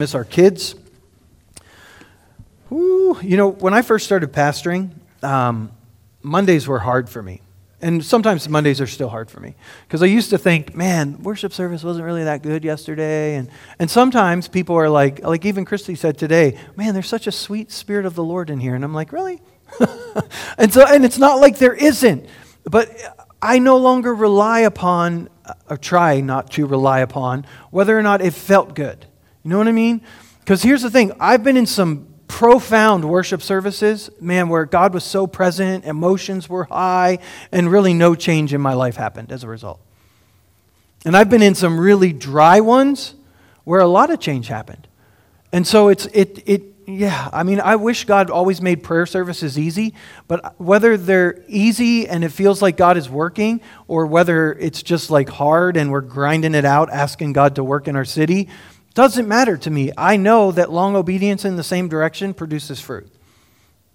miss our kids. Ooh, you know, when I first started pastoring, um, Mondays were hard for me. And sometimes Mondays are still hard for me. Because I used to think, man, worship service wasn't really that good yesterday. And, and sometimes people are like, like even Christy said today, man, there's such a sweet spirit of the Lord in here. And I'm like, really? and so, and it's not like there isn't. But I no longer rely upon, or try not to rely upon, whether or not it felt good. You know what I mean? Because here's the thing I've been in some profound worship services, man, where God was so present, emotions were high, and really no change in my life happened as a result. And I've been in some really dry ones where a lot of change happened. And so it's, it, it, yeah, I mean, I wish God always made prayer services easy, but whether they're easy and it feels like God is working, or whether it's just like hard and we're grinding it out, asking God to work in our city, doesn't matter to me. I know that long obedience in the same direction produces fruit.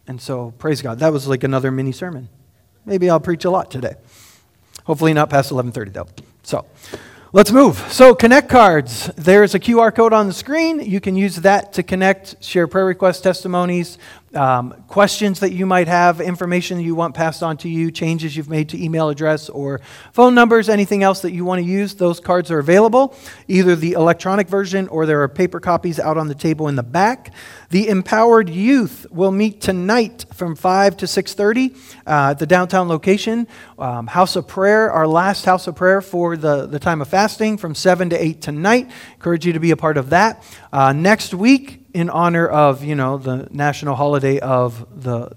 And so, praise God. That was like another mini sermon. Maybe I'll preach a lot today. Hopefully not past 11:30 though. So, let's move. So, connect cards. There's a QR code on the screen. You can use that to connect, share prayer requests, testimonies, um, questions that you might have, information you want passed on to you, changes you've made to email address or phone numbers, anything else that you want to use, those cards are available, either the electronic version or there are paper copies out on the table in the back. The Empowered Youth will meet tonight from 5 to 6.30 uh, at the downtown location. Um, house of Prayer, our last House of Prayer for the, the time of fasting from 7 to 8 tonight. Encourage you to be a part of that. Uh, next week, in honor of, you know, the national holiday of the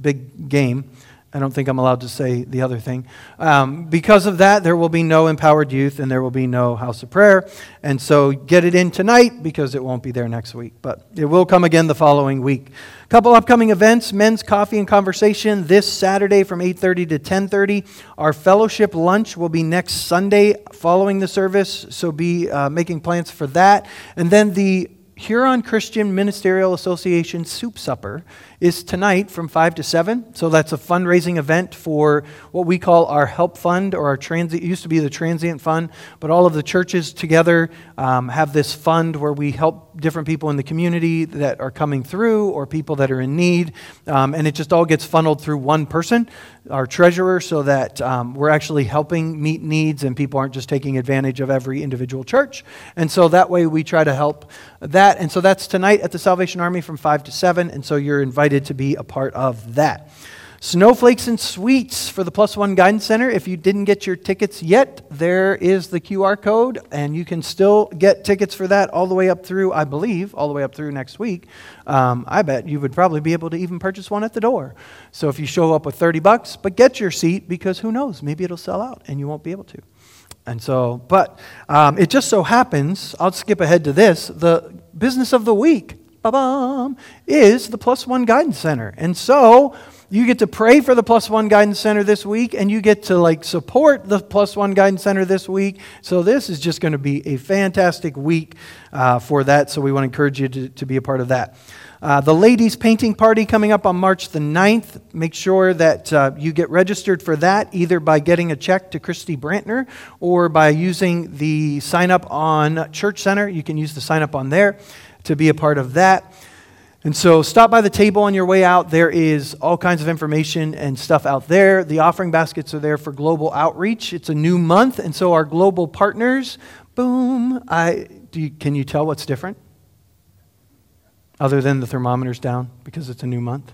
big game. I don't think I'm allowed to say the other thing. Um, because of that, there will be no empowered youth and there will be no house of prayer. And so get it in tonight because it won't be there next week. But it will come again the following week. A couple upcoming events men's coffee and conversation this Saturday from 8.30 to 10.30. Our fellowship lunch will be next Sunday following the service. So be uh, making plans for that. And then the Huron Christian Ministerial Association Soup Supper is tonight from 5 to 7. So that's a fundraising event for what we call our Help Fund or our transient, it used to be the Transient Fund, but all of the churches together um, have this fund where we help different people in the community that are coming through or people that are in need. Um, and it just all gets funneled through one person, our treasurer, so that um, we're actually helping meet needs and people aren't just taking advantage of every individual church. And so that way we try to help that. And so that's tonight at the Salvation Army from 5 to 7. And so you're invited to be a part of that. Snowflakes and Sweets for the Plus One Guidance Center. If you didn't get your tickets yet, there is the QR code, and you can still get tickets for that all the way up through, I believe, all the way up through next week. Um, I bet you would probably be able to even purchase one at the door. So if you show up with 30 bucks, but get your seat because who knows, maybe it'll sell out and you won't be able to. And so, but um, it just so happens, I'll skip ahead to this the business of the week ba-bum, is the Plus One Guidance Center. And so you get to pray for the Plus One Guidance Center this week, and you get to like support the Plus One Guidance Center this week. So this is just going to be a fantastic week uh, for that. So we want to encourage you to, to be a part of that. Uh, the ladies' painting party coming up on March the 9th. Make sure that uh, you get registered for that either by getting a check to Christy Brantner or by using the sign up on Church Center. You can use the sign up on there to be a part of that. And so stop by the table on your way out. There is all kinds of information and stuff out there. The offering baskets are there for global outreach. It's a new month, and so our global partners, boom. I, you, can you tell what's different? Other than the thermometer's down because it's a new month?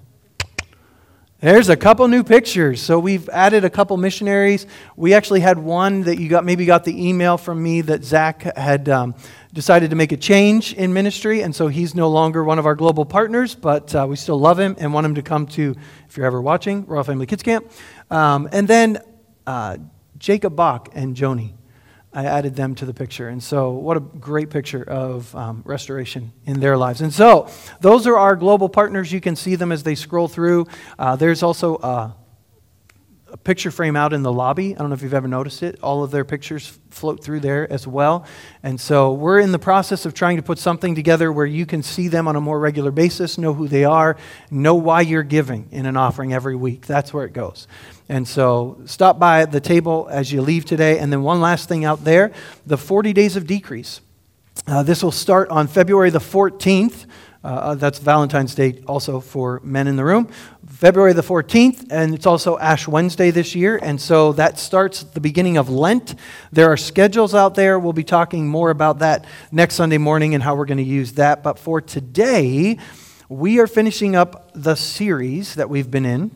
There's a couple new pictures. So we've added a couple missionaries. We actually had one that you got maybe got the email from me that Zach had um, decided to make a change in ministry, and so he's no longer one of our global partners, but uh, we still love him and want him to come to, if you're ever watching, Royal Family Kids Camp. Um, and then uh, Jacob Bach and Joni. I added them to the picture. And so, what a great picture of um, restoration in their lives. And so, those are our global partners. You can see them as they scroll through. Uh, there's also uh, a picture frame out in the lobby. I don't know if you've ever noticed it. All of their pictures float through there as well. And so we're in the process of trying to put something together where you can see them on a more regular basis, know who they are, know why you're giving in an offering every week. That's where it goes. And so stop by the table as you leave today. And then one last thing out there the 40 days of decrease. Uh, this will start on February the 14th. Uh, that's Valentine's Day also for men in the room. February the 14th, and it's also Ash Wednesday this year, and so that starts the beginning of Lent. There are schedules out there. We'll be talking more about that next Sunday morning and how we're going to use that. But for today, we are finishing up the series that we've been in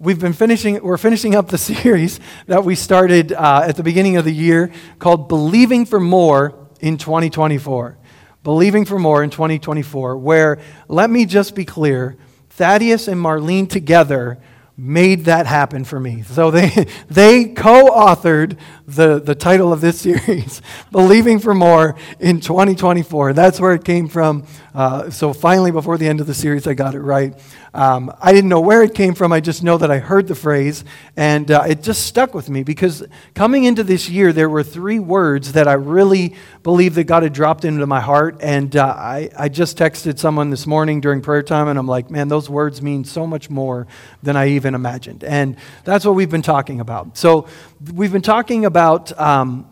we've been finishing we're finishing up the series that we started uh, at the beginning of the year called believing for more in 2024 believing for more in 2024 where let me just be clear thaddeus and marlene together made that happen for me. So they, they co authored the, the title of this series, Believing for More in 2024. That's where it came from. Uh, so finally, before the end of the series, I got it right. Um, I didn't know where it came from. I just know that I heard the phrase, and uh, it just stuck with me because coming into this year, there were three words that I really believe that God had dropped into my heart. And uh, I, I just texted someone this morning during prayer time, and I'm like, man, those words mean so much more than I even imagined. And that's what we've been talking about. So we've been talking about um,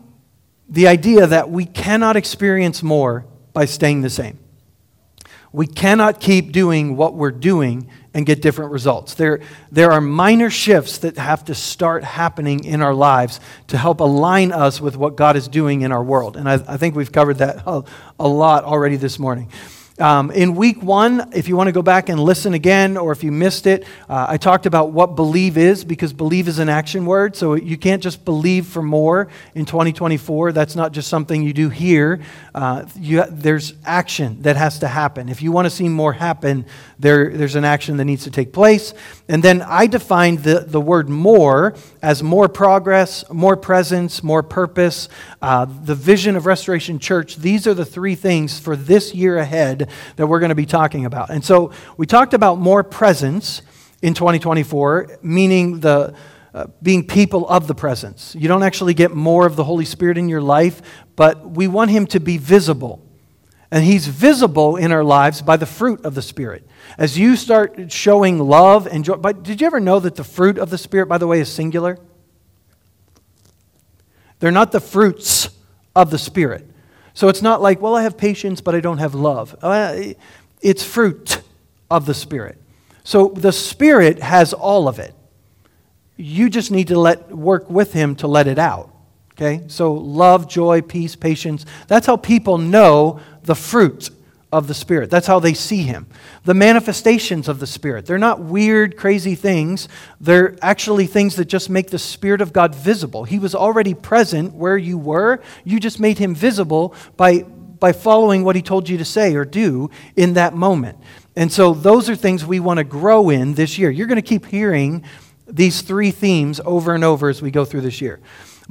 the idea that we cannot experience more by staying the same. We cannot keep doing what we're doing and get different results. There, there are minor shifts that have to start happening in our lives to help align us with what God is doing in our world. And I, I think we've covered that a, a lot already this morning. Um, in week one, if you want to go back and listen again, or if you missed it, uh, I talked about what believe is because believe is an action word. So you can't just believe for more in 2024. That's not just something you do here. Uh, you, there's action that has to happen. If you want to see more happen, there, there's an action that needs to take place. And then I defined the, the word more as more progress, more presence, more purpose, uh, the vision of Restoration Church. These are the three things for this year ahead that we're going to be talking about. And so we talked about more presence in 2024, meaning the uh, being people of the presence. You don't actually get more of the Holy Spirit in your life, but we want Him to be visible. And He's visible in our lives by the fruit of the Spirit. As you start showing love and joy, but did you ever know that the fruit of the Spirit, by the way, is singular? They're not the fruits of the Spirit. So it's not like, well, I have patience, but I don't have love. Uh, it's fruit of the Spirit. So the Spirit has all of it. You just need to let work with Him to let it out. Okay? So love, joy, peace, patience. That's how people know the fruit of the Spirit. That's how they see Him. The manifestations of the Spirit. They're not weird, crazy things. They're actually things that just make the Spirit of God visible. He was already present where you were. You just made Him visible by, by following what He told you to say or do in that moment. And so those are things we want to grow in this year. You're going to keep hearing these three themes over and over as we go through this year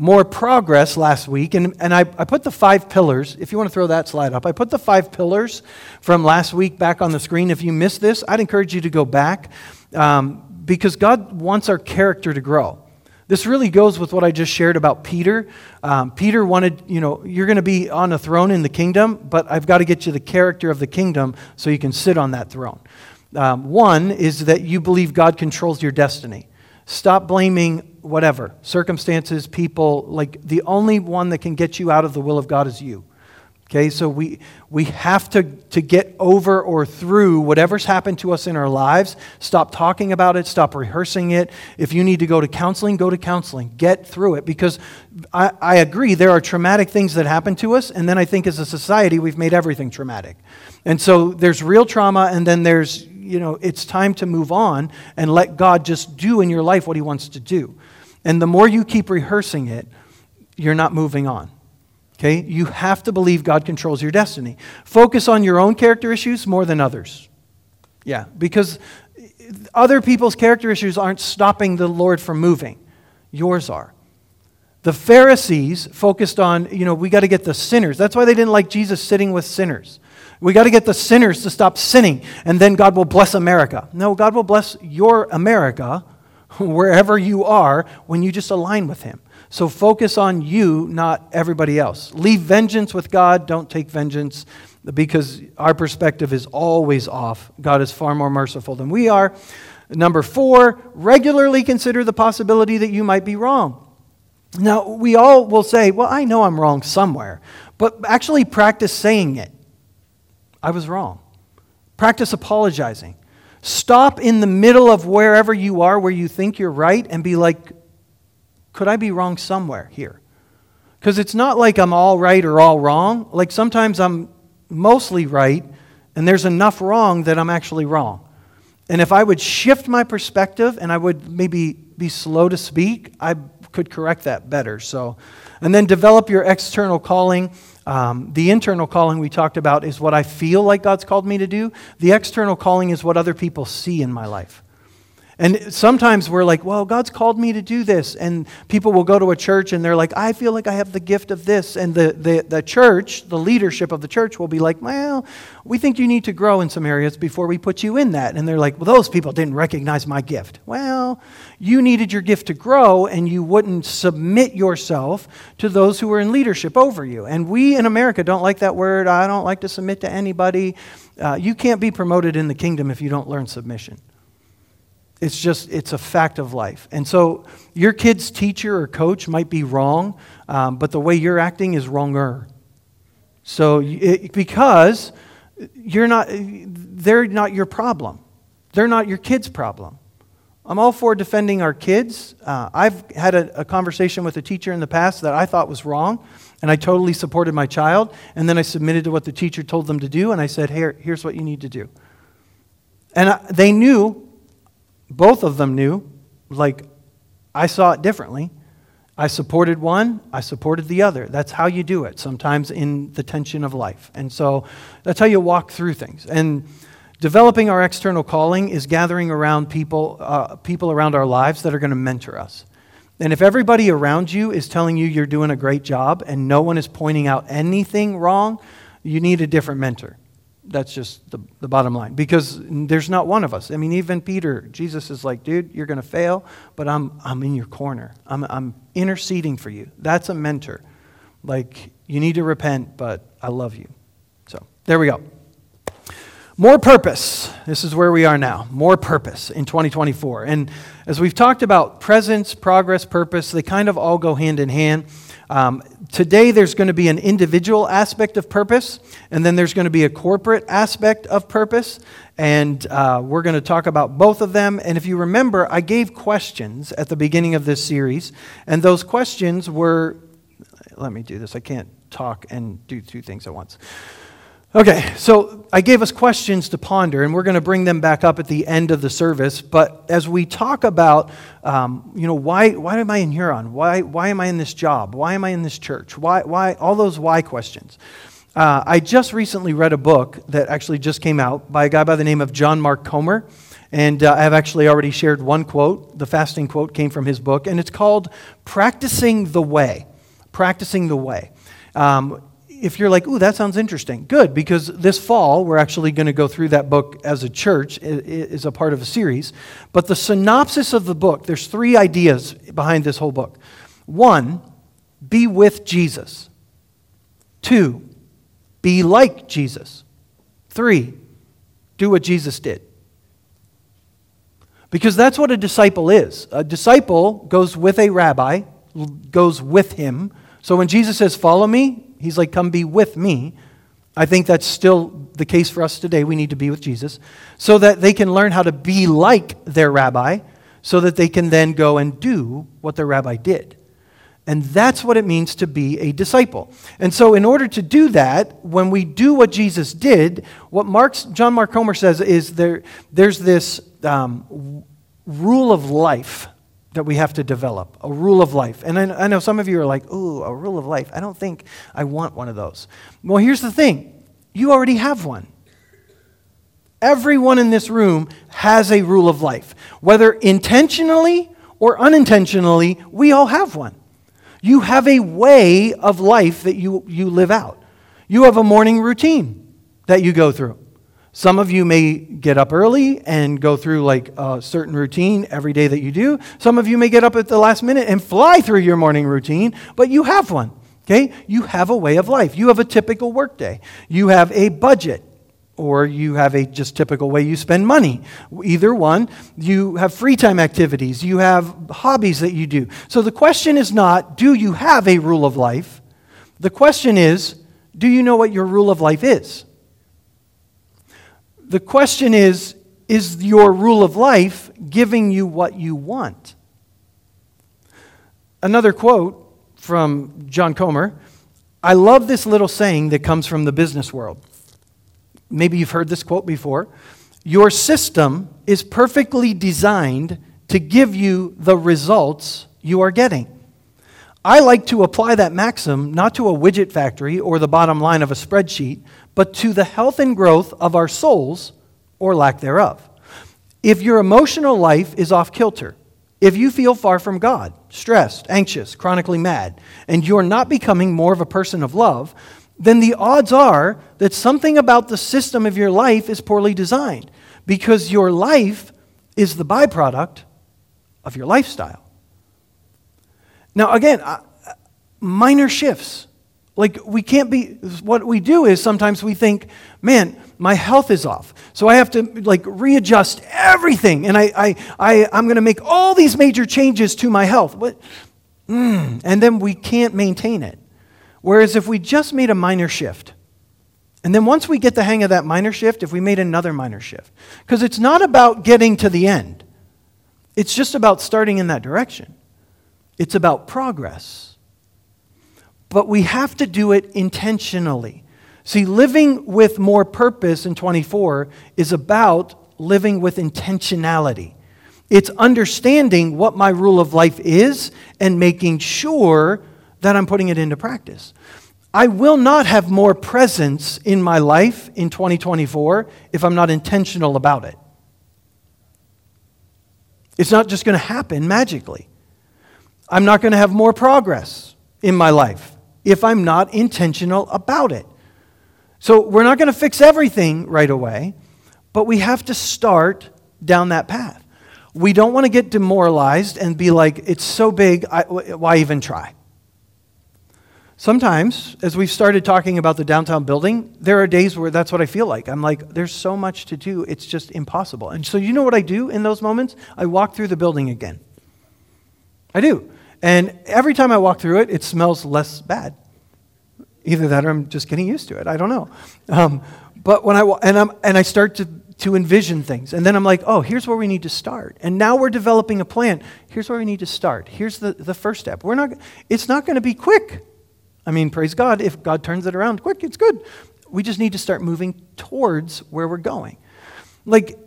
more progress last week, and, and I, I put the five pillars. If you want to throw that slide up, I put the five pillars from last week back on the screen. If you missed this, I'd encourage you to go back um, because God wants our character to grow. This really goes with what I just shared about Peter. Um, Peter wanted, you know, you're going to be on a throne in the kingdom, but I've got to get you the character of the kingdom so you can sit on that throne. Um, one is that you believe God controls your destiny. Stop blaming whatever, circumstances, people. Like the only one that can get you out of the will of God is you. Okay, so we, we have to, to get over or through whatever's happened to us in our lives. Stop talking about it, stop rehearsing it. If you need to go to counseling, go to counseling. Get through it because I, I agree there are traumatic things that happen to us, and then I think as a society we've made everything traumatic. And so there's real trauma, and then there's, you know, it's time to move on and let God just do in your life what He wants to do. And the more you keep rehearsing it, you're not moving on. Okay? You have to believe God controls your destiny. Focus on your own character issues more than others. Yeah, because other people's character issues aren't stopping the Lord from moving. Yours are. The Pharisees focused on, you know, we got to get the sinners. That's why they didn't like Jesus sitting with sinners. We got to get the sinners to stop sinning, and then God will bless America. No, God will bless your America wherever you are when you just align with Him. So focus on you, not everybody else. Leave vengeance with God. Don't take vengeance because our perspective is always off. God is far more merciful than we are. Number four, regularly consider the possibility that you might be wrong. Now, we all will say, well, I know I'm wrong somewhere. But actually practice saying it. I was wrong. Practice apologizing. Stop in the middle of wherever you are where you think you're right and be like, could I be wrong somewhere here? Because it's not like I'm all right or all wrong. Like sometimes I'm mostly right, and there's enough wrong that I'm actually wrong. And if I would shift my perspective and I would maybe be slow to speak, I could correct that better. So, and then develop your external calling. Um, the internal calling we talked about is what I feel like God's called me to do. The external calling is what other people see in my life. And sometimes we're like, well, God's called me to do this. And people will go to a church and they're like, I feel like I have the gift of this. And the, the, the church, the leadership of the church will be like, well, we think you need to grow in some areas before we put you in that. And they're like, well, those people didn't recognize my gift. Well, you needed your gift to grow and you wouldn't submit yourself to those who were in leadership over you. And we in America don't like that word. I don't like to submit to anybody. Uh, you can't be promoted in the kingdom if you don't learn submission. It's just, it's a fact of life. And so your kid's teacher or coach might be wrong, um, but the way you're acting is wronger. So, it, because you're not, they're not your problem. They're not your kid's problem. I'm all for defending our kids. Uh, I've had a, a, conversation with a teacher in the past that I thought was wrong, and I totally supported my child. And then I submitted to what the teacher told them to do, and I said, Here, here's what you need to do. And I, they knew both of them knew, like, I saw it differently. I supported one, I supported the other. That's how you do it, sometimes in the tension of life. And so that's how you walk through things. And developing our external calling is gathering around people, uh, people around our lives that are going to mentor us. And if everybody around you is telling you you're doing a great job and no one is pointing out anything wrong, you need a different mentor that's just the, the bottom line. Because there's not one of us. I mean even peter jesus is like dude you're going to fail but i'm, I'm in your corner. I'm, I'm interceding for you. That's a mentor. Like you need to repent but i love you. So there we go. More purpose. This is where we are now. More purpose in 2024 and as we've talked about presence progress purpose they kind of all go hand in hand. Um, today, there's going to be an individual aspect of purpose, and then there's going to be a corporate aspect of purpose. And uh, we're going to talk about both of them. And if you remember, I gave questions at the beginning of this series, and those questions were let me do this. I can't talk and do two things at once. Okay, so I gave us questions to ponder, and we're going to bring them back up at the end of the service. But as we talk about, um, you know, why, why am I in Huron? Why, why am I in this job? Why am I in this church? Why, why, all those why questions. Uh, I just recently read a book that actually just came out by a guy by the name of John Mark Comer. And uh, I have actually already shared one quote. The fasting quote came from his book, and it's called Practicing the Way. Practicing the Way. Um, if you're like, ooh, that sounds interesting, good, because this fall we're actually going to go through that book as a church, is a part of a series. But the synopsis of the book, there's three ideas behind this whole book. One, be with Jesus. Two, be like Jesus. Three, do what Jesus did. Because that's what a disciple is. A disciple goes with a rabbi, goes with him. So when Jesus says, Follow me, He's like, Come be with me. I think that's still the case for us today. We need to be with Jesus so that they can learn how to be like their rabbi, so that they can then go and do what their rabbi did. And that's what it means to be a disciple. And so, in order to do that, when we do what Jesus did, what Mark's, John Mark Comer says is there, there's this um, rule of life that we have to develop a rule of life. And I, I know some of you are like, ooh, a rule of life. I don't think I want one of those. Well, here's the thing you already have one. Everyone in this room has a rule of life. Whether intentionally or unintentionally, we all have one. You have a way of life that you, you live out. You have a morning routine that you go through. Some of you may get up early and go through like a certain routine every day that you do. Some of you may get up at the last minute and fly through your morning routine, but you have one. Okay? You have a way of life. You have a typical workday. You have a budget or you have a just typical way you spend money. Either one. You have free time activities. You have hobbies that you do. So the question is not, do you have a rule of life? The question is, do you know what your rule of life is? The question is is your rule of life giving you what you want? Another quote from John Comer I love this little saying that comes from the business world. Maybe you've heard this quote before. Your system is perfectly designed to give you the results you are getting. I like to apply that maxim not to a widget factory or the bottom line of a spreadsheet, but to the health and growth of our souls or lack thereof. If your emotional life is off kilter, if you feel far from God, stressed, anxious, chronically mad, and you're not becoming more of a person of love, then the odds are that something about the system of your life is poorly designed because your life is the byproduct of your lifestyle. Now, again, minor shifts. Like, we can't be, what we do is sometimes we think, man, my health is off. So I have to like readjust everything. And I, I, I, I'm going to make all these major changes to my health. But, mm, and then we can't maintain it. Whereas if we just made a minor shift, and then once we get the hang of that minor shift, if we made another minor shift, because it's not about getting to the end, it's just about starting in that direction. It's about progress. But we have to do it intentionally. See, living with more purpose in 24 is about living with intentionality. It's understanding what my rule of life is and making sure that I'm putting it into practice. I will not have more presence in my life in 2024 if I'm not intentional about it. It's not just going to happen magically. I'm not going to have more progress in my life if I'm not intentional about it. So we're not going to fix everything right away, but we have to start down that path. We don't want to get demoralized and be like, it's so big, I, why even try? Sometimes, as we've started talking about the downtown building, there are days where that's what I feel like. I'm like, there's so much to do, it's just impossible. And so, you know what I do in those moments? I walk through the building again. I do. And every time I walk through it, it smells less bad. Either that or I'm just getting used to it. I don't know. Um, but when I, and, I'm, and I start to, to envision things, and then I'm like, oh, here's where we need to start. And now we're developing a plan. Here's where we need to start. Here's the, the first step. We're not, it's not going to be quick. I mean, praise God, if God turns it around quick, it's good. We just need to start moving towards where we're going. Like,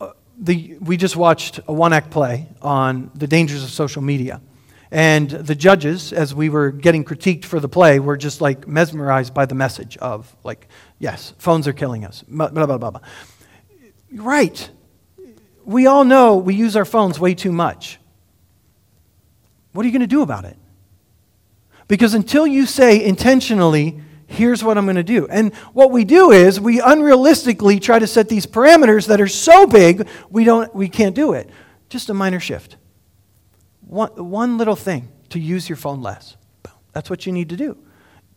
uh, the, we just watched a one act play on the dangers of social media. And the judges, as we were getting critiqued for the play, were just like mesmerized by the message of, like, yes, phones are killing us, blah, blah, blah, blah. Right. We all know we use our phones way too much. What are you going to do about it? Because until you say intentionally, here's what I'm going to do. And what we do is we unrealistically try to set these parameters that are so big we don't we can't do it. Just a minor shift. One, one little thing to use your phone less. That's what you need to do.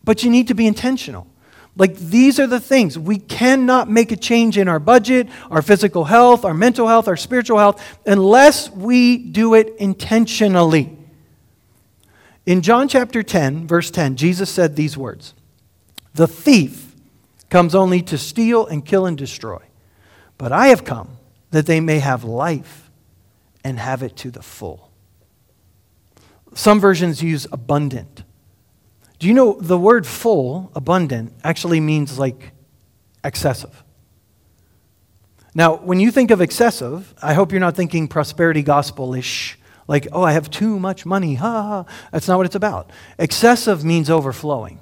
But you need to be intentional. Like these are the things. We cannot make a change in our budget, our physical health, our mental health, our spiritual health unless we do it intentionally. In John chapter 10, verse 10, Jesus said these words The thief comes only to steal and kill and destroy. But I have come that they may have life and have it to the full. Some versions use abundant. Do you know the word full, abundant, actually means like excessive? Now, when you think of excessive, I hope you're not thinking prosperity gospel ish like, oh, I have too much money. Ha, ha. ha. That's not what it's about. Excessive means overflowing.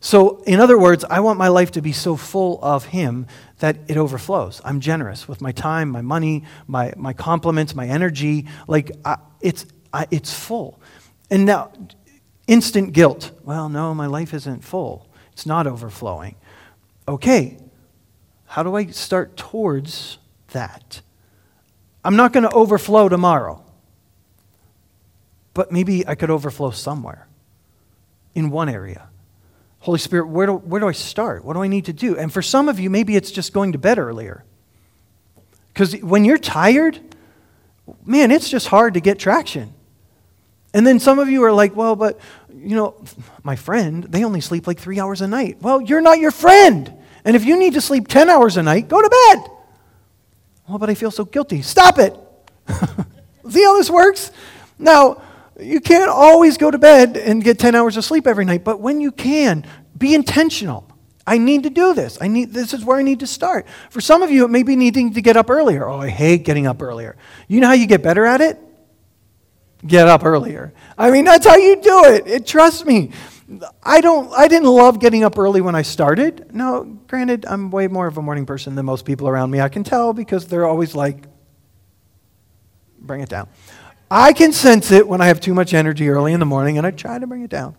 So, in other words, I want my life to be so full of Him that it overflows. I'm generous with my time, my money, my, my compliments, my energy. Like, I, it's, I, it's full. And now, instant guilt. Well, no, my life isn't full, it's not overflowing. Okay, how do I start towards that? I'm not going to overflow tomorrow. But maybe I could overflow somewhere in one area. Holy Spirit, where do, where do I start? What do I need to do? And for some of you, maybe it's just going to bed earlier. Because when you're tired, man, it's just hard to get traction. And then some of you are like, well, but you know, my friend, they only sleep like three hours a night. Well, you're not your friend. And if you need to sleep 10 hours a night, go to bed. Well, but I feel so guilty. Stop it. See how this works? Now, you can't always go to bed and get 10 hours of sleep every night, but when you can, be intentional. I need to do this. I need this is where I need to start. For some of you, it may be needing to get up earlier. Oh, I hate getting up earlier. You know how you get better at it? Get up earlier. I mean, that's how you do it. it trust me. I don't I didn't love getting up early when I started. Now, granted, I'm way more of a morning person than most people around me. I can tell because they're always like bring it down. I can sense it when I have too much energy early in the morning and I try to bring it down.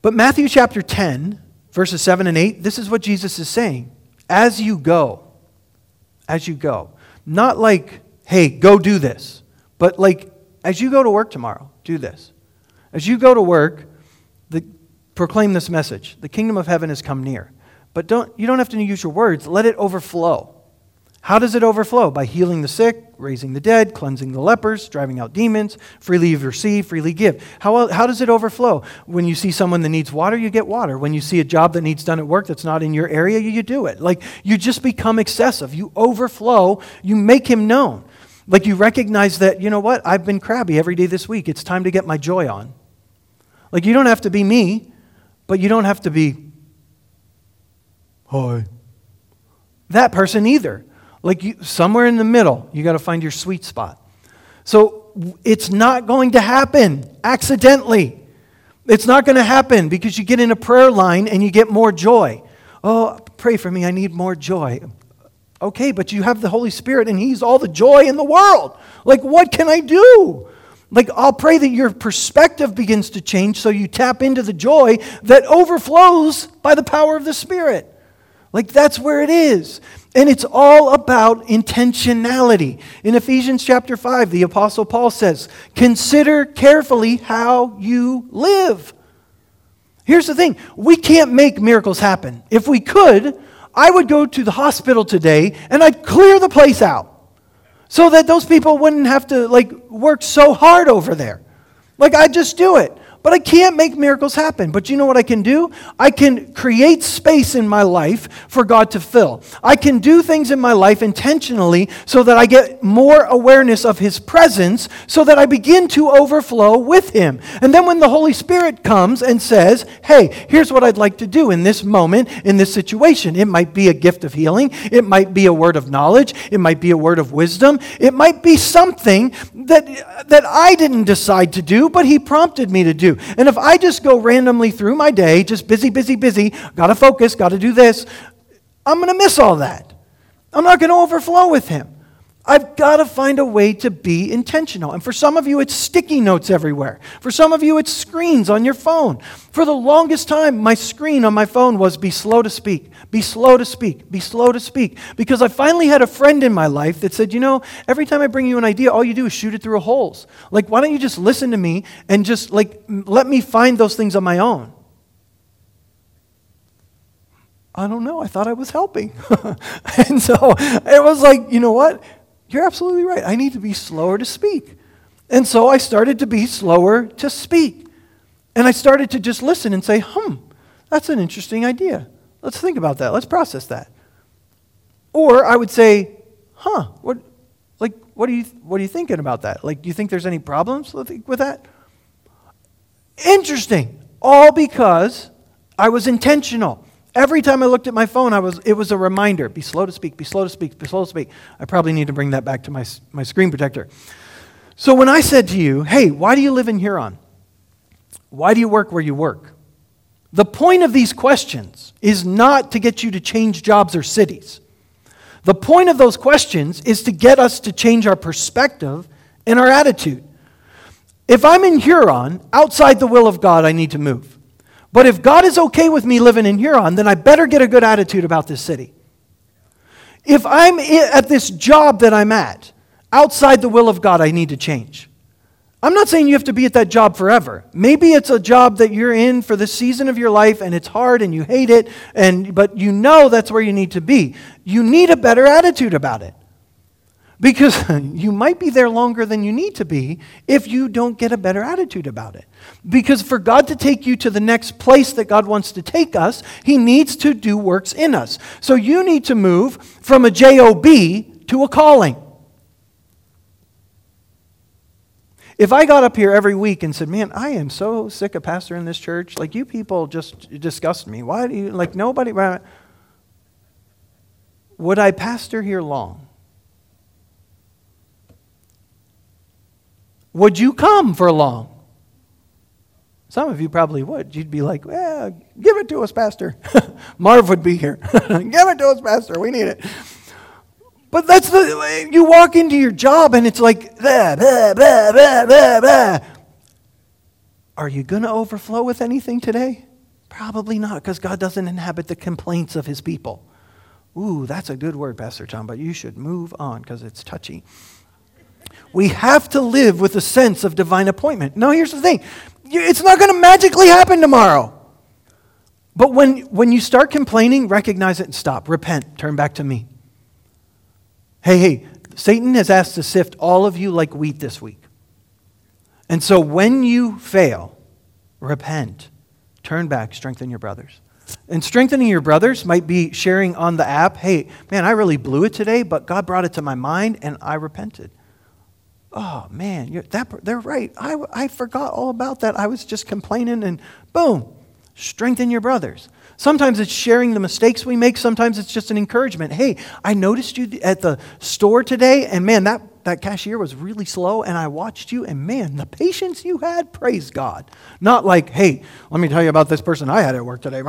But Matthew chapter 10 verses 7 and 8, this is what Jesus is saying. As you go, as you go. Not like, hey, go do this, but like, as you go to work tomorrow, do this. As you go to work, the, proclaim this message the kingdom of heaven has come near. But don't, you don't have to use your words, let it overflow. How does it overflow? By healing the sick, raising the dead, cleansing the lepers, driving out demons. Freely you receive, freely give. How, how does it overflow? When you see someone that needs water, you get water. When you see a job that needs done at work that's not in your area, you, you do it. Like you just become excessive. You overflow, you make him known. Like you recognize that, you know what, I've been crabby every day this week. It's time to get my joy on. Like you don't have to be me, but you don't have to be, hi. That person either. Like you, somewhere in the middle, you got to find your sweet spot. So it's not going to happen accidentally. It's not going to happen because you get in a prayer line and you get more joy. Oh, pray for me. I need more joy. Okay, but you have the Holy Spirit and He's all the joy in the world. Like, what can I do? Like, I'll pray that your perspective begins to change so you tap into the joy that overflows by the power of the Spirit. Like, that's where it is. And it's all about intentionality. In Ephesians chapter 5, the Apostle Paul says, Consider carefully how you live. Here's the thing we can't make miracles happen. If we could, I would go to the hospital today and I'd clear the place out so that those people wouldn't have to like work so hard over there. Like I'd just do it. But I can't make miracles happen. But you know what I can do? I can create space in my life for God to fill. I can do things in my life intentionally so that I get more awareness of His presence, so that I begin to overflow with Him. And then when the Holy Spirit comes and says, hey, here's what I'd like to do in this moment, in this situation, it might be a gift of healing, it might be a word of knowledge, it might be a word of wisdom, it might be something that, that I didn't decide to do, but He prompted me to do do. And if I just go randomly through my day, just busy, busy, busy, got to focus, got to do this, I'm going to miss all that. I'm not going to overflow with Him. I've got to find a way to be intentional. And for some of you, it's sticky notes everywhere. For some of you, it's screens on your phone. For the longest time, my screen on my phone was be slow to speak, be slow to speak, be slow to speak. Because I finally had a friend in my life that said, you know, every time I bring you an idea, all you do is shoot it through holes. Like, why don't you just listen to me and just, like, let me find those things on my own? I don't know. I thought I was helping. and so it was like, you know what? You're absolutely right. I need to be slower to speak. And so I started to be slower to speak. And I started to just listen and say, hmm, that's an interesting idea. Let's think about that. Let's process that. Or I would say, huh, what, like, what are, you, what are you thinking about that? Like, do you think there's any problems with, that? Interesting. All because I was intentional. Every time I looked at my phone, I was, it was a reminder be slow to speak, be slow to speak, be slow to speak. I probably need to bring that back to my, my screen protector. So when I said to you, hey, why do you live in Huron? Why do you work where you work? The point of these questions is not to get you to change jobs or cities. The point of those questions is to get us to change our perspective and our attitude. If I'm in Huron, outside the will of God, I need to move. But if God is okay with me living in Huron, then I better get a good attitude about this city. If I'm at this job that I'm at, outside the will of God, I need to change. I'm not saying you have to be at that job forever. Maybe it's a job that you're in for the season of your life and it's hard and you hate it, and, but you know that's where you need to be. You need a better attitude about it. Because you might be there longer than you need to be if you don't get a better attitude about it. Because for God to take you to the next place that God wants to take us, He needs to do works in us. So you need to move from a JOB to a calling. If I got up here every week and said, Man, I am so sick of pastoring this church, like you people just disgust me. Why do you, like nobody, would I pastor here long? Would you come for long? Some of you probably would. You'd be like, well, give it to us, Pastor. Marv would be here. give it to us, Pastor. We need it. But that's the, you walk into your job and it's like, blah, blah, blah, blah, blah. Are you going to overflow with anything today? Probably not, because God doesn't inhabit the complaints of his people. Ooh, that's a good word, Pastor John, but you should move on because it's touchy. We have to live with a sense of divine appointment. Now, here's the thing it's not going to magically happen tomorrow. But when, when you start complaining, recognize it and stop. Repent. Turn back to me. Hey, hey, Satan has asked to sift all of you like wheat this week. And so when you fail, repent. Turn back, strengthen your brothers. And strengthening your brothers might be sharing on the app, hey, man, I really blew it today, but God brought it to my mind and I repented. Oh, man, that, they're right. I, I forgot all about that. I was just complaining, and boom, strengthen your brothers. Sometimes it's sharing the mistakes we make. Sometimes it's just an encouragement. Hey, I noticed you at the store today, and man, that, that cashier was really slow, and I watched you, and man, the patience you had, praise God. Not like, hey, let me tell you about this person I had at work today.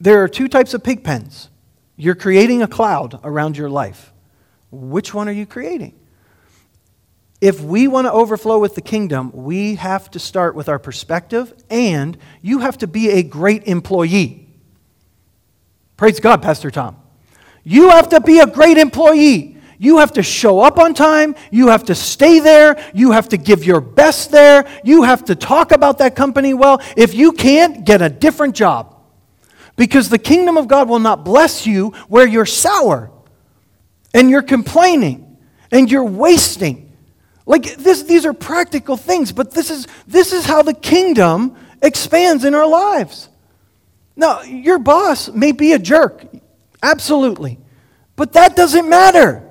There are two types of pig pens. You're creating a cloud around your life. Which one are you creating? If we want to overflow with the kingdom, we have to start with our perspective, and you have to be a great employee. Praise God, Pastor Tom. You have to be a great employee. You have to show up on time. You have to stay there. You have to give your best there. You have to talk about that company well. If you can't, get a different job. Because the kingdom of God will not bless you where you're sour and you're complaining and you're wasting. Like this, these are practical things, but this is, this is how the kingdom expands in our lives. Now, your boss may be a jerk, absolutely, but that doesn't matter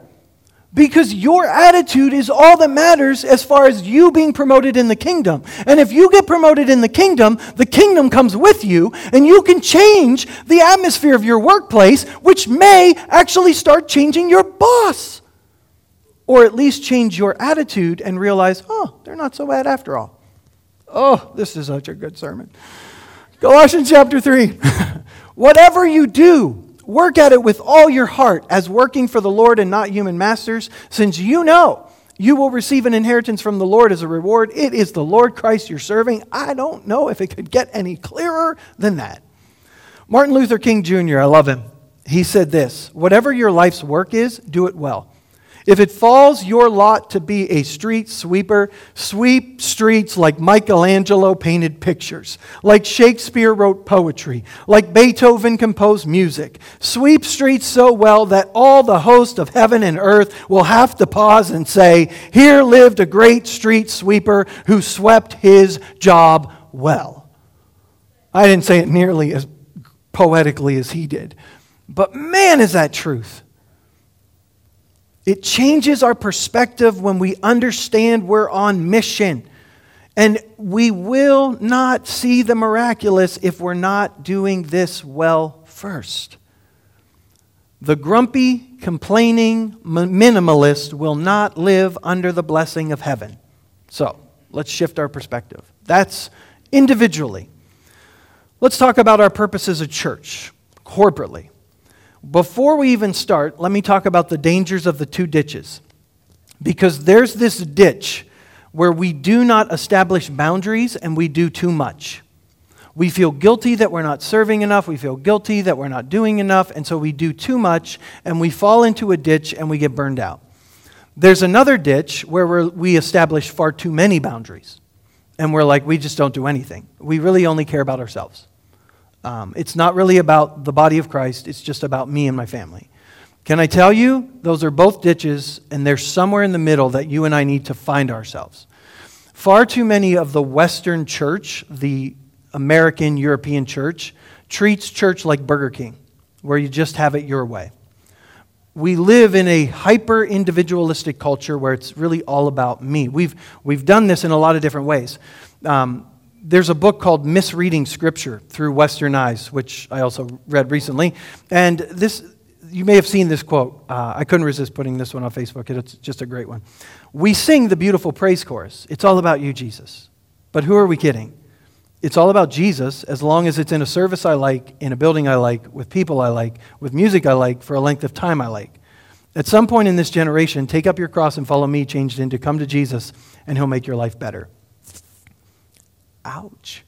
because your attitude is all that matters as far as you being promoted in the kingdom. And if you get promoted in the kingdom, the kingdom comes with you, and you can change the atmosphere of your workplace, which may actually start changing your boss. Or at least change your attitude and realize, oh, they're not so bad after all. Oh, this is such a good sermon. Colossians chapter 3. Whatever you do, Work at it with all your heart as working for the Lord and not human masters, since you know you will receive an inheritance from the Lord as a reward. It is the Lord Christ you're serving. I don't know if it could get any clearer than that. Martin Luther King Jr., I love him. He said this Whatever your life's work is, do it well. If it falls your lot to be a street sweeper, sweep streets like Michelangelo painted pictures, like Shakespeare wrote poetry, like Beethoven composed music. Sweep streets so well that all the host of heaven and earth will have to pause and say, Here lived a great street sweeper who swept his job well. I didn't say it nearly as poetically as he did, but man, is that truth. It changes our perspective when we understand we're on mission. And we will not see the miraculous if we're not doing this well first. The grumpy, complaining minimalist will not live under the blessing of heaven. So, let's shift our perspective. That's individually. Let's talk about our purpose as a church, corporately. Before we even start, let me talk about the dangers of the two ditches. Because there's this ditch where we do not establish boundaries and we do too much. We feel guilty that we're not serving enough. We feel guilty that we're not doing enough. And so we do too much and we fall into a ditch and we get burned out. There's another ditch where we establish far too many boundaries. And we're like, we just don't do anything. We really only care about ourselves. Um, it's not really about the body of Christ, it's just about me and my family. Can I tell you? Those are both ditches, and there's somewhere in the middle that you and I need to find ourselves. Far too many of the Western church, the American, European church, treats church like Burger King, where you just have it your way. We live in a hyper individualistic culture where it's really all about me. We've, we've done this in a lot of different ways. Um, there's a book called Misreading Scripture Through Western Eyes, which I also read recently. And this, you may have seen this quote. Uh, I couldn't resist putting this one on Facebook. It's just a great one. We sing the beautiful praise chorus. It's all about you, Jesus. But who are we kidding? It's all about Jesus as long as it's in a service I like, in a building I like, with people I like, with music I like, for a length of time I like. At some point in this generation, take up your cross and follow me, changed into come to Jesus, and he'll make your life better. Ouch.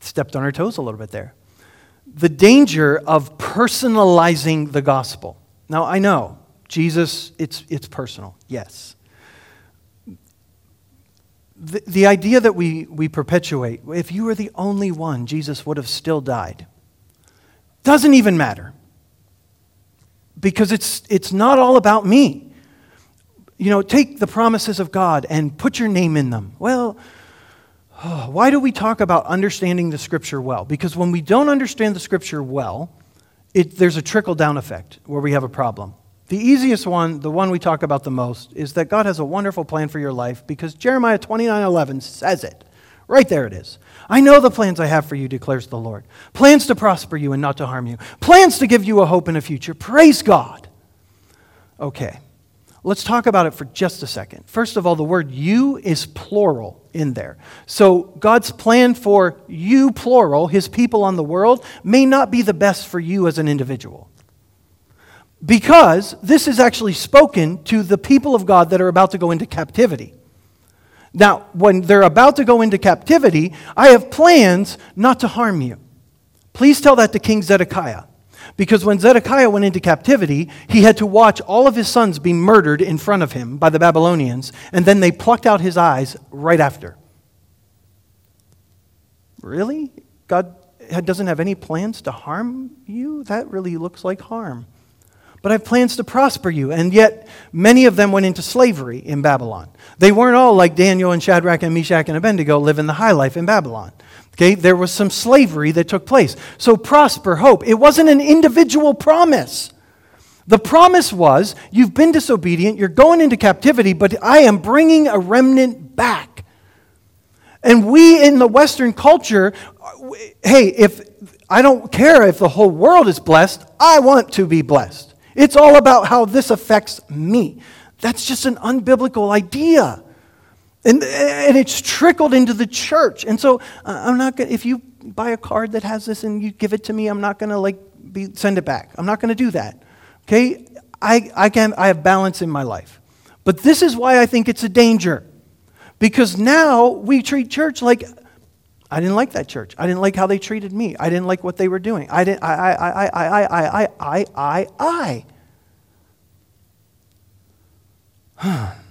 Stepped on her toes a little bit there. The danger of personalizing the gospel. Now, I know, Jesus, it's, it's personal, yes the, the idea that we, we perpetuate, if you were the only one, Jesus would have still died, doesn't even matter. Because it's, it's not all about me. You know, take the promises of God and put your name in them. Well, oh, why do we talk about understanding the scripture well? Because when we don't understand the scripture well, it, there's a trickle down effect where we have a problem. The easiest one, the one we talk about the most, is that God has a wonderful plan for your life because Jeremiah 29 11 says it. Right there it is. I know the plans I have for you, declares the Lord. Plans to prosper you and not to harm you. Plans to give you a hope and a future. Praise God. Okay, let's talk about it for just a second. First of all, the word you is plural in there. So God's plan for you, plural, his people on the world, may not be the best for you as an individual because this is actually spoken to the people of God that are about to go into captivity. Now, when they're about to go into captivity, I have plans not to harm you. Please tell that to King Zedekiah. Because when Zedekiah went into captivity, he had to watch all of his sons be murdered in front of him by the Babylonians, and then they plucked out his eyes right after. Really? God doesn't have any plans to harm you? That really looks like harm but I have plans to prosper you. And yet, many of them went into slavery in Babylon. They weren't all like Daniel and Shadrach and Meshach and Abednego living the high life in Babylon. Okay, there was some slavery that took place. So, prosper, hope. It wasn't an individual promise. The promise was, you've been disobedient, you're going into captivity, but I am bringing a remnant back. And we in the Western culture, hey, if I don't care if the whole world is blessed, I want to be blessed. It's all about how this affects me. That's just an unbiblical idea. And, and it's trickled into the church. And so uh, I'm not going if you buy a card that has this and you give it to me, I'm not going to like be, send it back. I'm not going to do that. Okay? I, I, can, I have balance in my life. But this is why I think it's a danger. Because now we treat church like I didn't like that church. I didn't like how they treated me. I didn't like what they were doing. I didn't, I, I, I, I, I, I, I, I, I, I.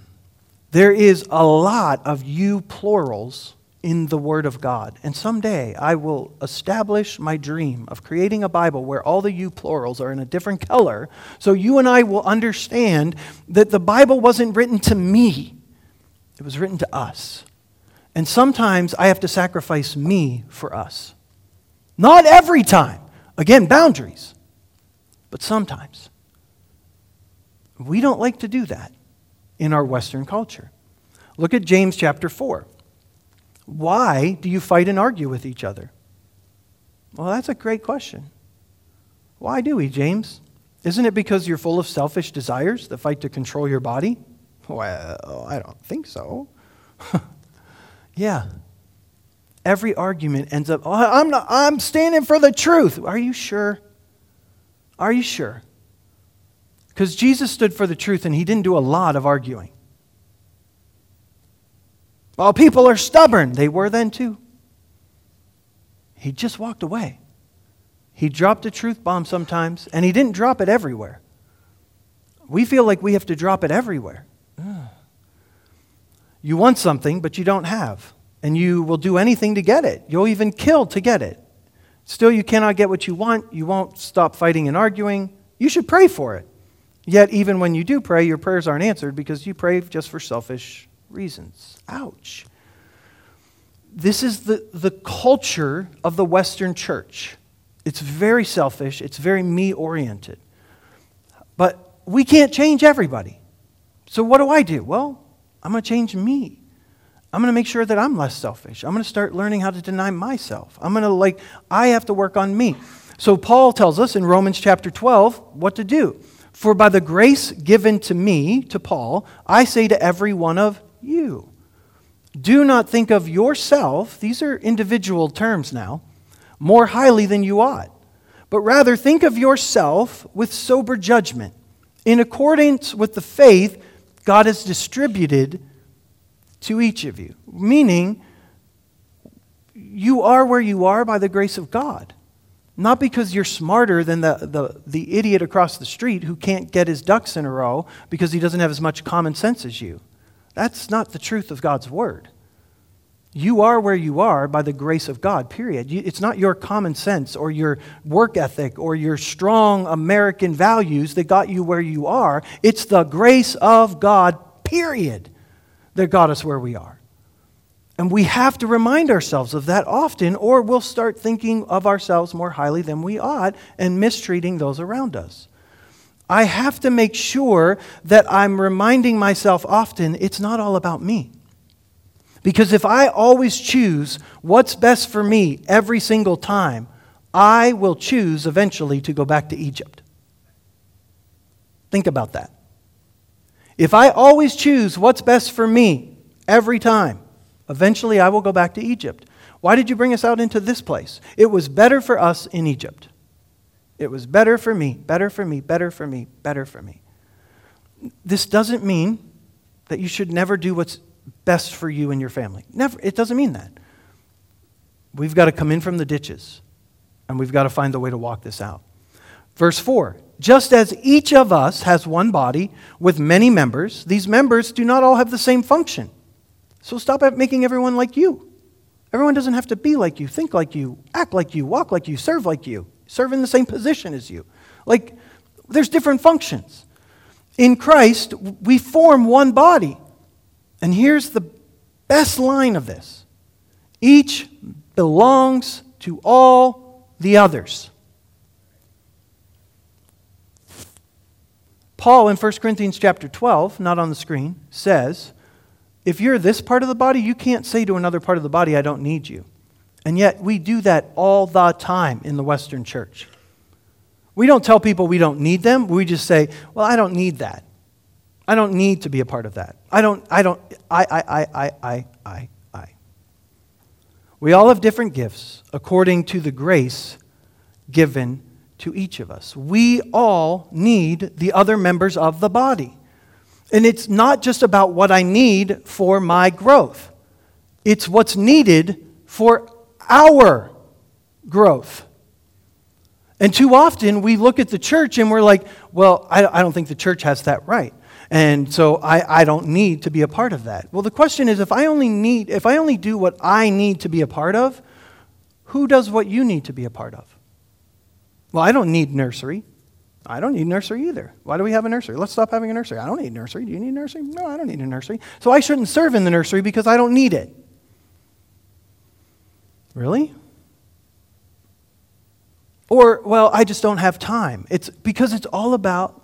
There is a lot of you plurals in the Word of God. And someday I will establish my dream of creating a Bible where all the you plurals are in a different color so you and I will understand that the Bible wasn't written to me, it was written to us. And sometimes I have to sacrifice me for us. Not every time. Again, boundaries. But sometimes. We don't like to do that in our Western culture. Look at James chapter 4. Why do you fight and argue with each other? Well, that's a great question. Why do we, James? Isn't it because you're full of selfish desires that fight to control your body? Well, I don't think so. Yeah. Every argument ends up, oh, I'm, not, I'm standing for the truth. Are you sure? Are you sure? Because Jesus stood for the truth and he didn't do a lot of arguing. Well, people are stubborn. They were then too. He just walked away. He dropped a truth bomb sometimes, and he didn't drop it everywhere. We feel like we have to drop it everywhere. You want something, but you don't have. And you will do anything to get it. You'll even kill to get it. Still, you cannot get what you want. You won't stop fighting and arguing. You should pray for it. Yet, even when you do pray, your prayers aren't answered because you pray just for selfish reasons. Ouch. This is the, the culture of the Western church. It's very selfish, it's very me oriented. But we can't change everybody. So, what do I do? Well, I'm going to change me. I'm going to make sure that I'm less selfish. I'm going to start learning how to deny myself. I'm going to, like, I have to work on me. So, Paul tells us in Romans chapter 12 what to do. For by the grace given to me, to Paul, I say to every one of you, do not think of yourself, these are individual terms now, more highly than you ought, but rather think of yourself with sober judgment, in accordance with the faith God has distributed to each of you. Meaning, you are where you are by the grace of God. Not because you're smarter than the, the, the idiot across the street who can't get his ducks in a row because he doesn't have as much common sense as you. That's not the truth of God's word. You are where you are by the grace of God, period. It's not your common sense or your work ethic or your strong American values that got you where you are. It's the grace of God, period, that got us where we are. And we have to remind ourselves of that often, or we'll start thinking of ourselves more highly than we ought and mistreating those around us. I have to make sure that I'm reminding myself often it's not all about me. Because if I always choose what's best for me every single time, I will choose eventually to go back to Egypt. Think about that. If I always choose what's best for me every time, eventually I will go back to Egypt. Why did you bring us out into this place? It was better for us in Egypt. It was better for me, better for me, better for me, better for me. This doesn't mean that you should never do what's best for you and your family. Never. It doesn't mean that. We've got to come in from the ditches and we've got to find the way to walk this out. Verse 4 Just as each of us has one body with many members, these members do not all have the same function. So stop making everyone like you. Everyone doesn't have to be like you, think like you, act like you, walk like you, serve like you, serve in the same position as you. Like, there's different functions. In Christ, we form one body. And here's the best line of this each belongs to all the others. Paul in 1 Corinthians chapter 12, not on the screen, says, if you're this part of the body, you can't say to another part of the body, I don't need you. And yet, we do that all the time in the Western church. We don't tell people we don't need them. We just say, well, I don't need that. I don't need to be a part of that. I don't, I don't, I, I, I, I, I, I. We all have different gifts according to the grace given to each of us. We all need the other members of the body. And it's not just about what I need for my growth, it's what's needed for our growth. And too often we look at the church and we're like, well, I, I don't think the church has that right. And so I, I don't need to be a part of that. Well, the question is if I only need, if I only do what I need to be a part of, who does what you need to be a part of? Well, I don't need nursery. I don't need nursery either. Why do we have a nursery? Let's stop having a nursery. I don't need nursery. Do you need a nursery? No, I don't need a nursery. So I shouldn't serve in the nursery because I don't need it. Really? Or, well, I just don't have time. It's because it's all about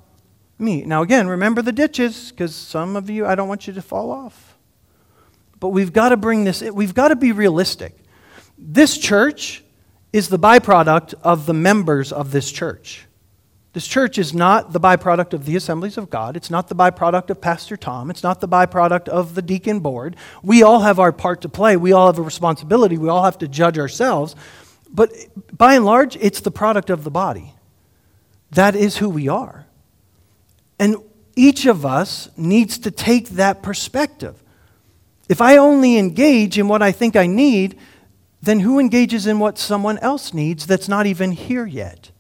me. Now, again, remember the ditches, because some of you, I don't want you to fall off. But we've got to bring this, we've got to be realistic. This church is the byproduct of the members of this church. This church is not the byproduct of the assemblies of God. It's not the byproduct of Pastor Tom. It's not the byproduct of the deacon board. We all have our part to play. We all have a responsibility. We all have to judge ourselves. But by and large, it's the product of the body. That is who we are. And each of us needs to take that perspective. If I only engage in what I think I need, then who engages in what someone else needs that's not even here yet?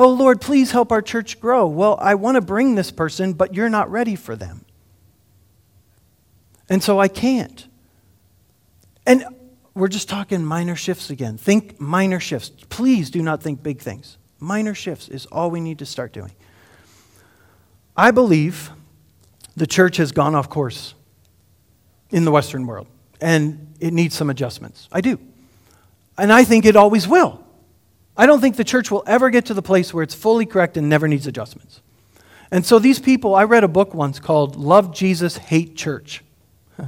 Oh, Lord, please help our church grow. Well, I want to bring this person, but you're not ready for them. And so I can't. And we're just talking minor shifts again. Think minor shifts. Please do not think big things. Minor shifts is all we need to start doing. I believe the church has gone off course in the Western world, and it needs some adjustments. I do. And I think it always will. I don't think the church will ever get to the place where it's fully correct and never needs adjustments. And so these people, I read a book once called Love Jesus, Hate Church.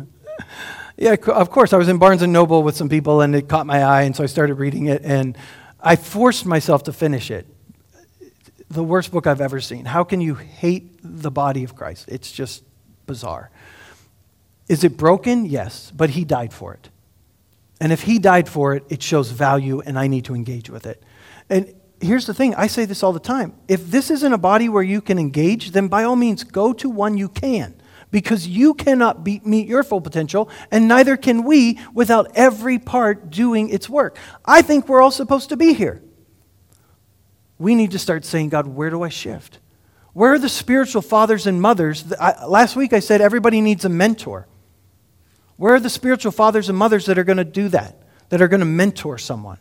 yeah, of course, I was in Barnes and Noble with some people and it caught my eye, and so I started reading it, and I forced myself to finish it. The worst book I've ever seen. How can you hate the body of Christ? It's just bizarre. Is it broken? Yes, but he died for it. And if he died for it, it shows value, and I need to engage with it. And here's the thing I say this all the time. If this isn't a body where you can engage, then by all means, go to one you can. Because you cannot be, meet your full potential, and neither can we without every part doing its work. I think we're all supposed to be here. We need to start saying, God, where do I shift? Where are the spiritual fathers and mothers? I, last week I said everybody needs a mentor. Where are the spiritual fathers and mothers that are going to do that, that are going to mentor someone?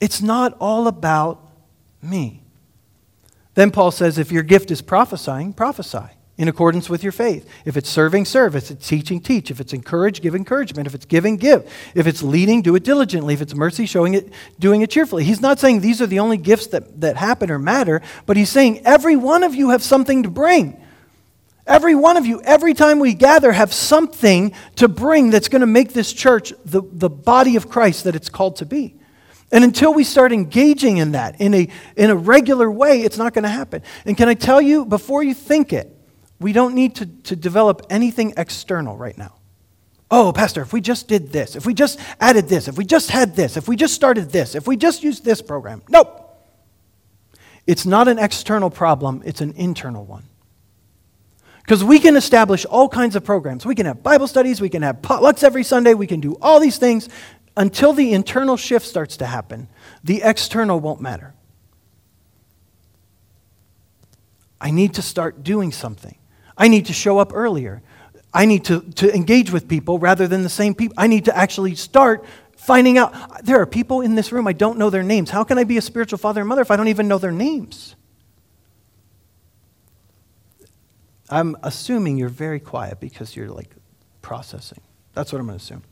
It's not all about me. Then Paul says if your gift is prophesying, prophesy in accordance with your faith. If it's serving, serve. If it's teaching, teach. If it's encourage, give encouragement. If it's giving, give. If it's leading, do it diligently. If it's mercy, showing it, doing it cheerfully. He's not saying these are the only gifts that, that happen or matter, but he's saying every one of you have something to bring. Every one of you, every time we gather, have something to bring that's going to make this church the, the body of Christ that it's called to be. And until we start engaging in that in a, in a regular way, it's not going to happen. And can I tell you, before you think it, we don't need to, to develop anything external right now. Oh, Pastor, if we just did this, if we just added this, if we just had this, if we just started this, if we just used this program. Nope. It's not an external problem, it's an internal one. Because we can establish all kinds of programs. We can have Bible studies, we can have potlucks every Sunday, we can do all these things until the internal shift starts to happen, the external won't matter. I need to start doing something. I need to show up earlier. I need to, to engage with people rather than the same people. I need to actually start finding out. There are people in this room, I don't know their names. How can I be a spiritual father and mother if I don't even know their names? I'm assuming you're very quiet because you're like processing. That's what I'm going to assume.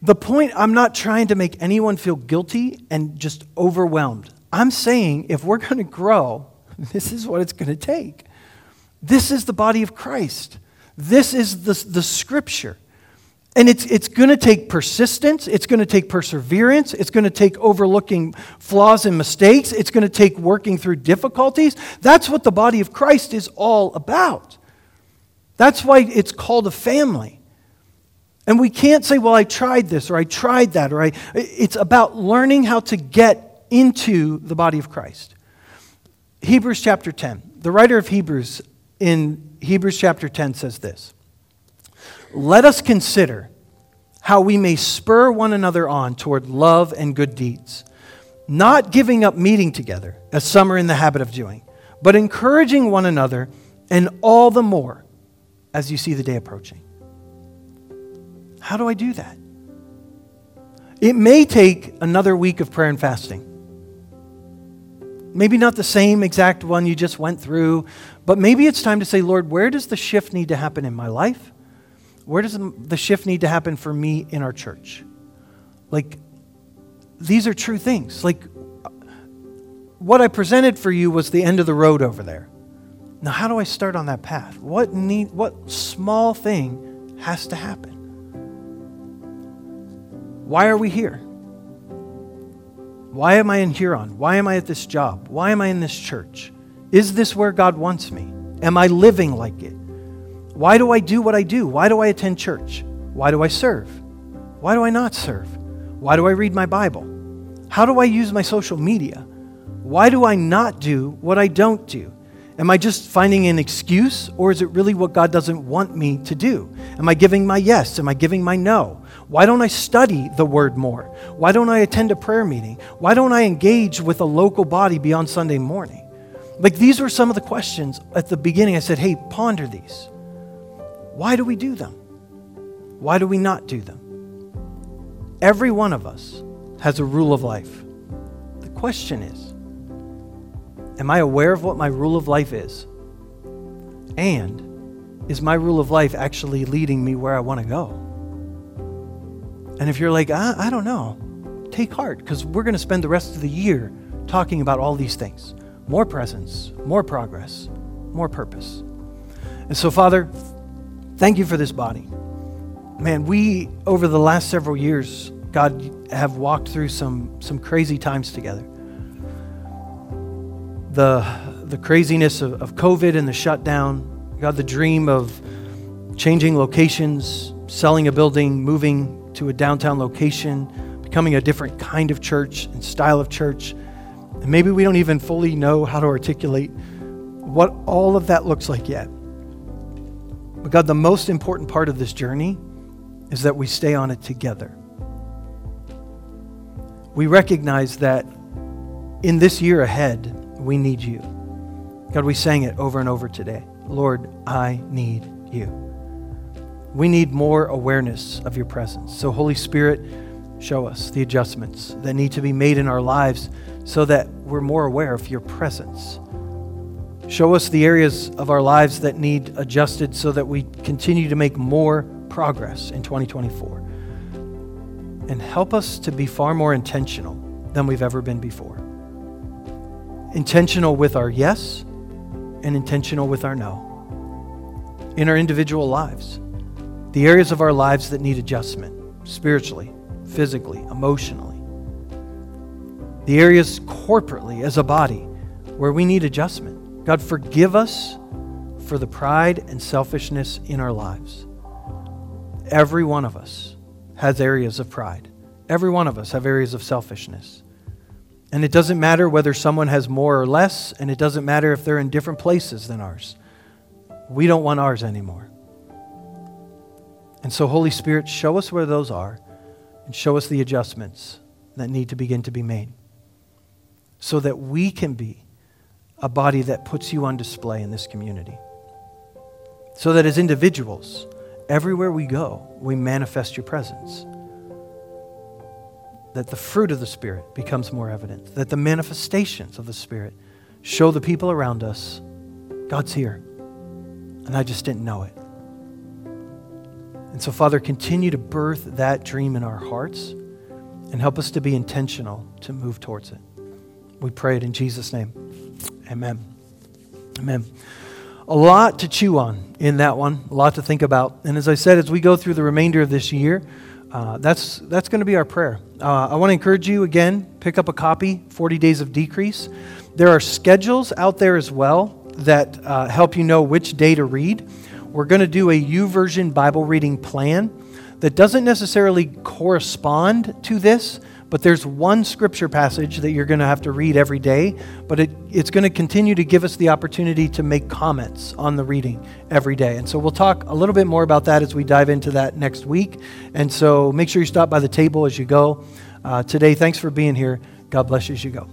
The point, I'm not trying to make anyone feel guilty and just overwhelmed. I'm saying if we're going to grow, this is what it's going to take. This is the body of Christ. This is the, the scripture. And it's, it's going to take persistence. It's going to take perseverance. It's going to take overlooking flaws and mistakes. It's going to take working through difficulties. That's what the body of Christ is all about. That's why it's called a family. And we can't say, well, I tried this or I tried that or I. It's about learning how to get into the body of Christ. Hebrews chapter 10. The writer of Hebrews in Hebrews chapter 10 says this Let us consider how we may spur one another on toward love and good deeds, not giving up meeting together, as some are in the habit of doing, but encouraging one another, and all the more as you see the day approaching. How do I do that? It may take another week of prayer and fasting. Maybe not the same exact one you just went through, but maybe it's time to say, Lord, where does the shift need to happen in my life? Where does the shift need to happen for me in our church? Like, these are true things. Like, what I presented for you was the end of the road over there. Now, how do I start on that path? What need, what small thing has to happen? Why are we here? Why am I in Huron? Why am I at this job? Why am I in this church? Is this where God wants me? Am I living like it? Why do I do what I do? Why do I attend church? Why do I serve? Why do I not serve? Why do I read my Bible? How do I use my social media? Why do I not do what I don't do? Am I just finding an excuse, or is it really what God doesn't want me to do? Am I giving my yes? Am I giving my no? Why don't I study the word more? Why don't I attend a prayer meeting? Why don't I engage with a local body beyond Sunday morning? Like these were some of the questions at the beginning. I said, hey, ponder these. Why do we do them? Why do we not do them? Every one of us has a rule of life. The question is Am I aware of what my rule of life is? And is my rule of life actually leading me where I want to go? And if you're like, I, I don't know, take heart because we're going to spend the rest of the year talking about all these things more presence, more progress, more purpose. And so, Father, thank you for this body. Man, we, over the last several years, God, have walked through some, some crazy times together the, the craziness of, of COVID and the shutdown, God, the dream of changing locations, selling a building, moving to a downtown location, becoming a different kind of church and style of church. And maybe we don't even fully know how to articulate what all of that looks like yet. But God, the most important part of this journey is that we stay on it together. We recognize that in this year ahead, we need you. God, we sang it over and over today. Lord, I need you. We need more awareness of your presence. So, Holy Spirit, show us the adjustments that need to be made in our lives so that we're more aware of your presence. Show us the areas of our lives that need adjusted so that we continue to make more progress in 2024. And help us to be far more intentional than we've ever been before intentional with our yes and intentional with our no in our individual lives. The areas of our lives that need adjustment spiritually, physically, emotionally. The areas corporately as a body where we need adjustment. God, forgive us for the pride and selfishness in our lives. Every one of us has areas of pride. Every one of us have areas of selfishness. And it doesn't matter whether someone has more or less, and it doesn't matter if they're in different places than ours. We don't want ours anymore. And so, Holy Spirit, show us where those are and show us the adjustments that need to begin to be made so that we can be a body that puts you on display in this community. So that as individuals, everywhere we go, we manifest your presence that the fruit of the Spirit becomes more evident, that the manifestations of the Spirit show the people around us God's here. And I just didn't know it. And so, Father, continue to birth that dream in our hearts and help us to be intentional to move towards it. We pray it in Jesus' name. Amen. Amen. A lot to chew on in that one, a lot to think about. And as I said, as we go through the remainder of this year, uh, that's that's going to be our prayer. Uh, I want to encourage you again, pick up a copy, 40 Days of Decrease. There are schedules out there as well that uh, help you know which day to read. We're going to do a YouVersion Bible reading plan that doesn't necessarily correspond to this, but there's one scripture passage that you're going to have to read every day, but it, it's going to continue to give us the opportunity to make comments on the reading every day. And so we'll talk a little bit more about that as we dive into that next week. And so make sure you stop by the table as you go. Uh, today, thanks for being here. God bless you as you go.